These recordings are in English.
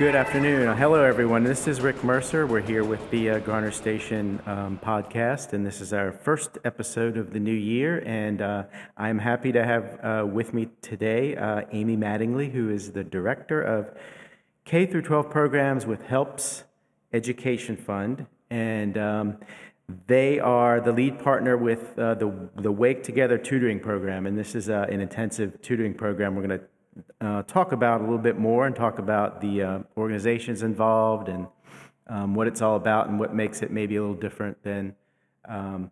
Good afternoon. Uh, hello, everyone. This is Rick Mercer. We're here with the uh, Garner Station um, podcast, and this is our first episode of the new year. And uh, I'm happy to have uh, with me today uh, Amy Mattingly, who is the director of K through 12 programs with HELPS Education Fund, and um, they are the lead partner with uh, the the Wake Together tutoring program, and this is an intensive tutoring program. We're going to uh, talk about a little bit more and talk about the uh, organizations involved and um, what it's all about and what makes it maybe a little different than um,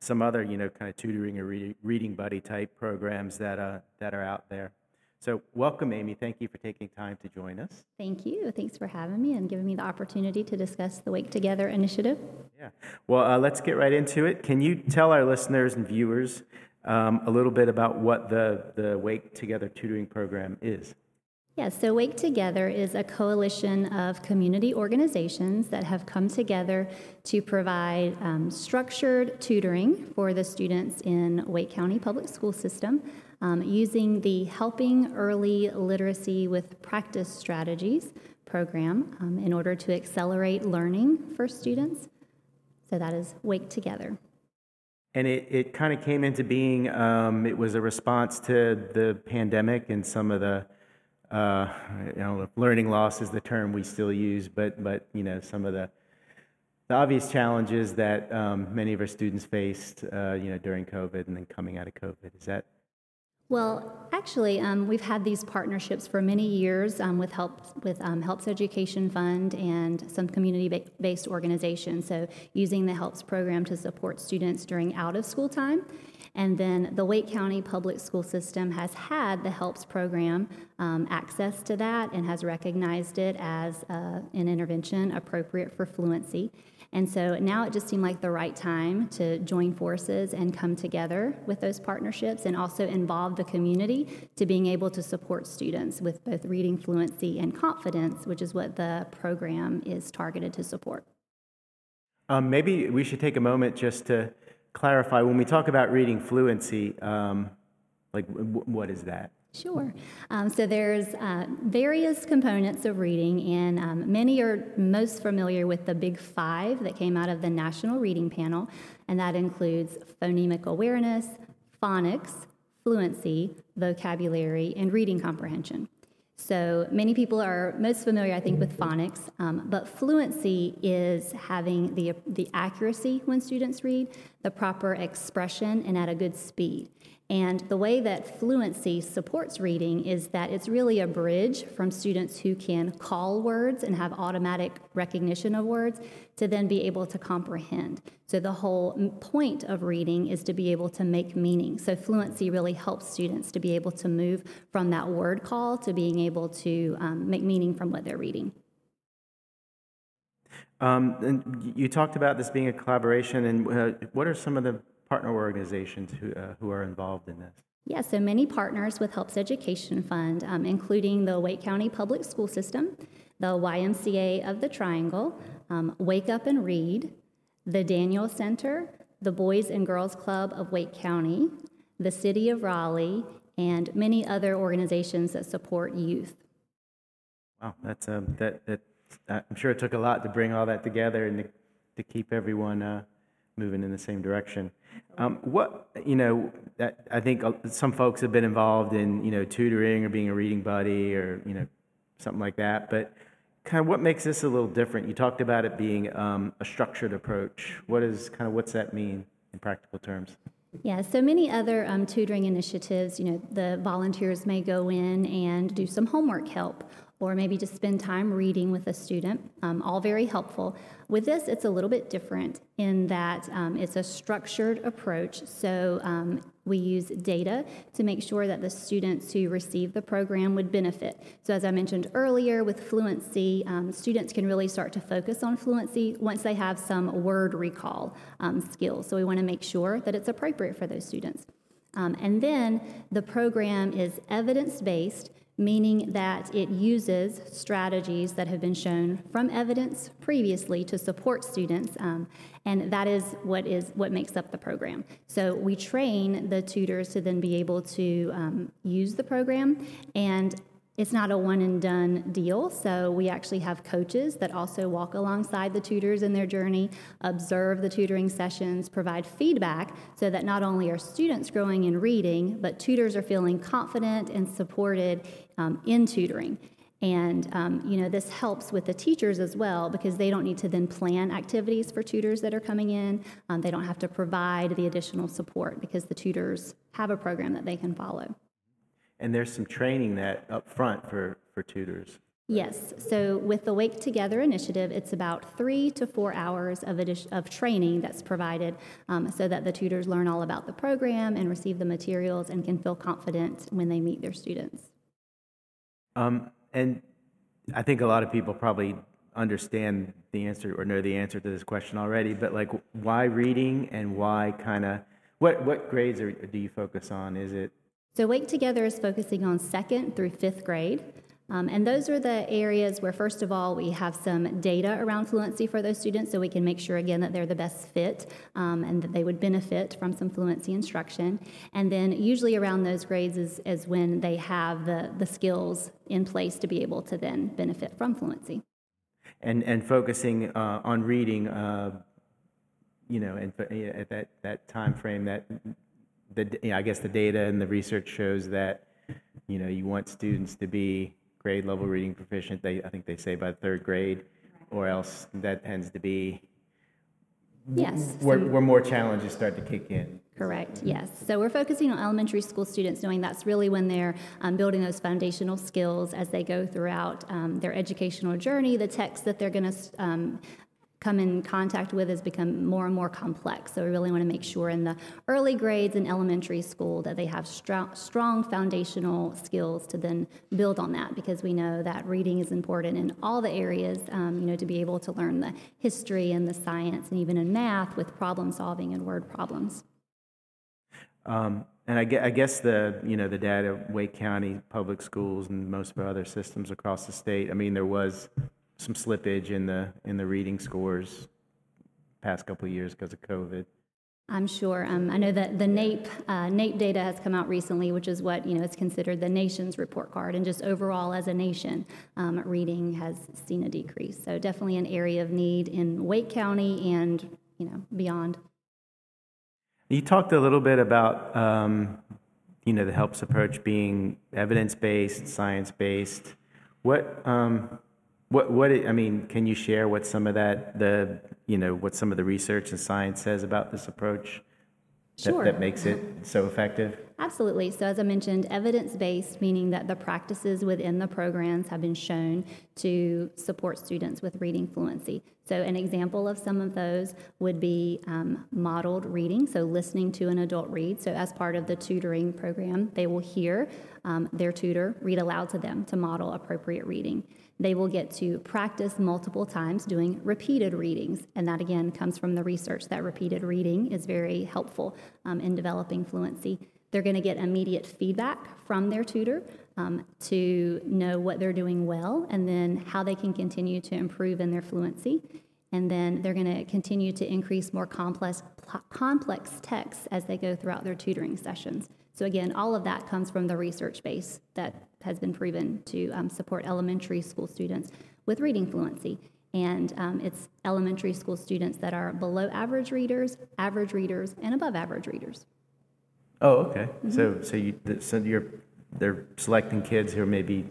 some other, you know, kind of tutoring or re- reading buddy type programs that, uh, that are out there. So, welcome, Amy. Thank you for taking time to join us. Thank you. Thanks for having me and giving me the opportunity to discuss the Wake Together initiative. Yeah. Well, uh, let's get right into it. Can you tell our listeners and viewers um, a little bit about what the, the Wake Together tutoring program is. Yes, yeah, so Wake Together is a coalition of community organizations that have come together to provide um, structured tutoring for the students in Wake County Public School System um, using the Helping Early Literacy with Practice Strategies program um, in order to accelerate learning for students. So that is Wake Together and it, it kind of came into being. Um, it was a response to the pandemic and some of the, uh, you know, learning loss is the term we still use, but but you know some of the, the obvious challenges that um, many of our students faced, uh, you know, during COVID and then coming out of COVID. Is that well, actually, um, we've had these partnerships for many years um, with Help with um, Helps Education Fund and some community-based organizations. So, using the Helps program to support students during out-of-school time, and then the Wake County Public School System has had the Helps program um, access to that and has recognized it as uh, an intervention appropriate for fluency. And so now it just seemed like the right time to join forces and come together with those partnerships and also involve the community to being able to support students with both reading fluency and confidence, which is what the program is targeted to support. Um, maybe we should take a moment just to clarify when we talk about reading fluency, um, like w- what is that? Sure. Um, so there's uh, various components of reading, and um, many are most familiar with the big five that came out of the National Reading Panel, and that includes phonemic awareness, phonics, fluency, vocabulary, and reading comprehension. So many people are most familiar, I think, with phonics, um, but fluency is having the, the accuracy when students read, the proper expression, and at a good speed. And the way that fluency supports reading is that it's really a bridge from students who can call words and have automatic recognition of words to then be able to comprehend. So the whole point of reading is to be able to make meaning. So fluency really helps students to be able to move from that word call to being able to um, make meaning from what they're reading. Um, and you talked about this being a collaboration, and uh, what are some of the partner organizations who, uh, who are involved in this? Yeah, so many partners with Helps Education Fund, um, including the Wake County Public School System, the YMCA of the Triangle, um, Wake Up and Read, the Daniel Center, the Boys and Girls Club of Wake County, the City of Raleigh, and many other organizations that support youth. Wow, that's um, that that I'm sure it took a lot to bring all that together and to, to keep everyone uh, moving in the same direction. Um, what you know, that, I think some folks have been involved in you know tutoring or being a reading buddy or you know something like that. But kind of what makes this a little different? You talked about it being um, a structured approach. What is kind of what's that mean in practical terms? Yeah, so many other um, tutoring initiatives, you know, the volunteers may go in and do some homework help or maybe just spend time reading with a student, um, all very helpful. With this, it's a little bit different in that um, it's a structured approach. So um, we use data to make sure that the students who receive the program would benefit. So, as I mentioned earlier, with fluency, um, students can really start to focus on fluency once they have some word recall um, skills. So, we want to make sure that it's appropriate for those students. Um, and then the program is evidence based meaning that it uses strategies that have been shown from evidence previously to support students um, and that is what is what makes up the program. So we train the tutors to then be able to um, use the program and It's not a one and done deal, so we actually have coaches that also walk alongside the tutors in their journey, observe the tutoring sessions, provide feedback so that not only are students growing in reading, but tutors are feeling confident and supported um, in tutoring. And um, you know this helps with the teachers as well because they don't need to then plan activities for tutors that are coming in. Um, they don't have to provide the additional support because the tutors have a program that they can follow. And there's some training that up front for, for tutors. Yes. So with the Wake Together initiative, it's about three to four hours of, addition, of training that's provided um, so that the tutors learn all about the program and receive the materials and can feel confident when they meet their students. Um, and I think a lot of people probably understand the answer or know the answer to this question already, but like why reading and why kind of what, what grades are, do you focus on? Is it so, Wake Together is focusing on second through fifth grade. Um, and those are the areas where, first of all, we have some data around fluency for those students so we can make sure, again, that they're the best fit um, and that they would benefit from some fluency instruction. And then, usually around those grades is, is when they have the, the skills in place to be able to then benefit from fluency. And, and focusing uh, on reading, uh, you know, and at that, that time frame that the, you know, I guess the data and the research shows that you know you want students to be grade level reading proficient. They I think they say by third grade, or else that tends to be yes where, so, where more challenges start to kick in. Correct. Yes. So we're focusing on elementary school students, knowing that's really when they're um, building those foundational skills as they go throughout um, their educational journey. The text that they're going to um, come in contact with has become more and more complex. So we really want to make sure in the early grades in elementary school that they have strong, strong foundational skills to then build on that because we know that reading is important in all the areas, um, you know, to be able to learn the history and the science and even in math with problem solving and word problems. Um, and I guess the you know the data Wake County public schools and most of our other systems across the state. I mean, there was some slippage in the in the reading scores past couple of years because of COVID. I'm sure. Um, I know that the NAEP uh, NAEP data has come out recently, which is what you know is considered the nation's report card, and just overall as a nation, um, reading has seen a decrease. So definitely an area of need in Wake County and you know beyond. You talked a little bit about um, you know the helps approach being evidence based, science based. What um, what, what, I mean, can you share what some of that, the, you know, what some of the research and science says about this approach? Sure. That, that makes it so effective? Absolutely. So, as I mentioned, evidence based, meaning that the practices within the programs have been shown to support students with reading fluency. So, an example of some of those would be um, modeled reading, so listening to an adult read. So, as part of the tutoring program, they will hear um, their tutor read aloud to them to model appropriate reading. They will get to practice multiple times doing repeated readings. And that again comes from the research that repeated reading is very helpful um, in developing fluency. They're going to get immediate feedback from their tutor um, to know what they're doing well and then how they can continue to improve in their fluency. And then they're going to continue to increase more complex, complex texts as they go throughout their tutoring sessions. So, again, all of that comes from the research base that has been proven to um, support elementary school students with reading fluency. And um, it's elementary school students that are below average readers, average readers, and above average readers. Oh, okay. Mm-hmm. So, so, you, so you're they're selecting kids who are maybe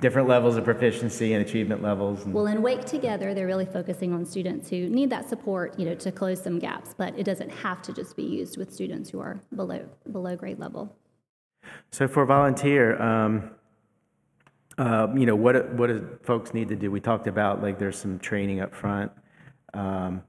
different levels of proficiency and achievement levels. And well, in Wake Together, they're really focusing on students who need that support, you know, to close some gaps. But it doesn't have to just be used with students who are below below grade level. So for volunteer, um, uh, you know, what what do folks need to do? We talked about like there's some training up front. Um,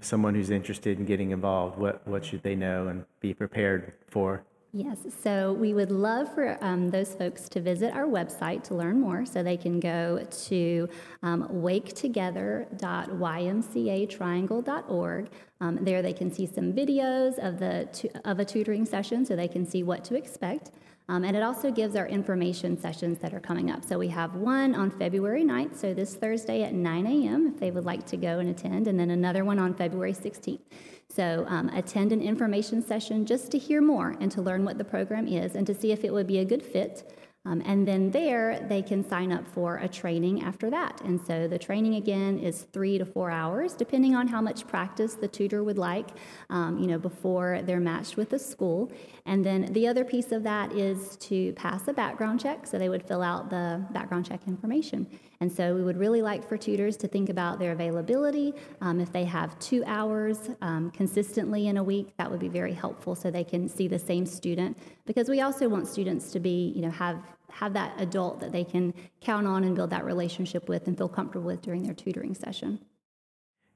someone who's interested in getting involved, what what should they know and be prepared for? Yes, so we would love for um, those folks to visit our website to learn more. So they can go to um, waketogether.ymcatriangle.org. Um, there they can see some videos of, the of a tutoring session so they can see what to expect. Um, and it also gives our information sessions that are coming up. So we have one on February 9th, so this Thursday at 9 a.m. if they would like to go and attend, and then another one on February 16th. So um, attend an information session just to hear more and to learn what the program is and to see if it would be a good fit. Um, and then there, they can sign up for a training after that. And so the training again is three to four hours, depending on how much practice the tutor would like, um, you know, before they're matched with the school. And then the other piece of that is to pass a background check. So they would fill out the background check information. And so we would really like for tutors to think about their availability. Um, if they have two hours um, consistently in a week, that would be very helpful so they can see the same student. Because we also want students to be, you know, have have that adult that they can count on and build that relationship with and feel comfortable with during their tutoring session.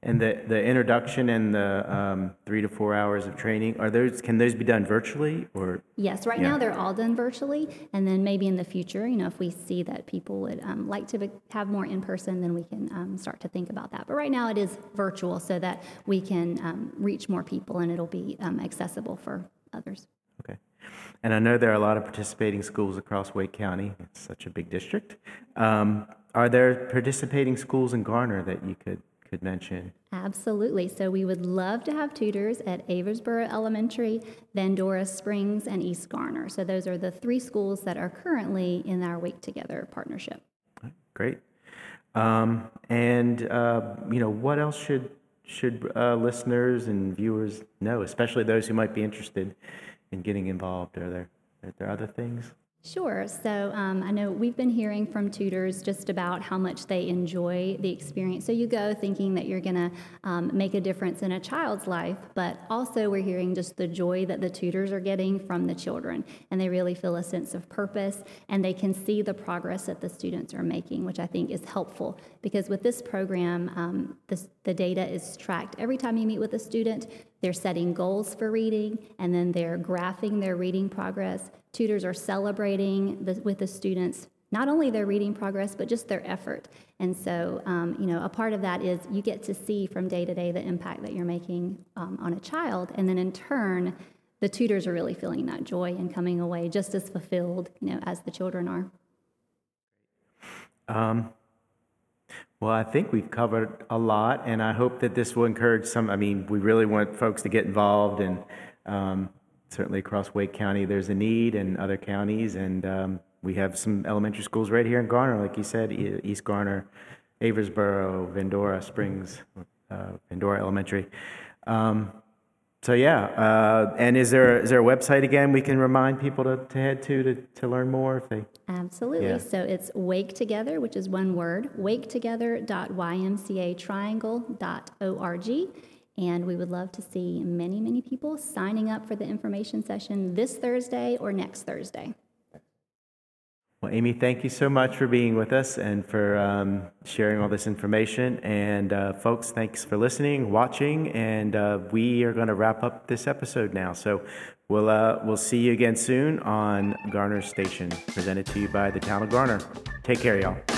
And the, the introduction and the um, three to four hours of training are those can those be done virtually or? Yes, right yeah. now they're all done virtually, and then maybe in the future, you know, if we see that people would um, like to have more in person, then we can um, start to think about that. But right now it is virtual, so that we can um, reach more people and it'll be um, accessible for others. Okay, and I know there are a lot of participating schools across Wake County. It's such a big district. Um, are there participating schools in Garner that you could could mention? Absolutely. So we would love to have tutors at Aversboro Elementary, Vandora Springs, and East Garner. So those are the three schools that are currently in our Wake Together partnership. Great. Um, and uh, you know, what else should should uh, listeners and viewers know, especially those who might be interested in getting involved? Are there are there other things? Sure. So um, I know we've been hearing from tutors just about how much they enjoy the experience. So you go thinking that you're going to um, make a difference in a child's life, but also we're hearing just the joy that the tutors are getting from the children. And they really feel a sense of purpose and they can see the progress that the students are making, which I think is helpful because with this program, um, this, the data is tracked. Every time you meet with a student, they're setting goals for reading and then they're graphing their reading progress. Tutors are celebrating the, with the students not only their reading progress but just their effort. And so um, you know a part of that is you get to see from day to day the impact that you're making um, on a child. And then in turn the tutors are really feeling that joy and coming away just as fulfilled you know as the children are. Um, well i think we've covered a lot and i hope that this will encourage some i mean we really want folks to get involved and um, certainly across Wake County, there's a need and other counties, and um, we have some elementary schools right here in Garner, like you said, East Garner, Aversboro, Vandora Springs, uh, Vandora Elementary. Um, so yeah, uh, and is there is there a website again we can remind people to, to head to, to to learn more if they? Absolutely. Yeah. So it's Wake Together, which is one word, waketogether.ymcatriangle.org and we would love to see many, many people signing up for the information session this Thursday or next Thursday. Well, Amy, thank you so much for being with us and for um, sharing all this information. And uh, folks, thanks for listening, watching, and uh, we are going to wrap up this episode now. So we'll uh, we'll see you again soon on Garner Station, presented to you by the town of Garner. Take care, y'all.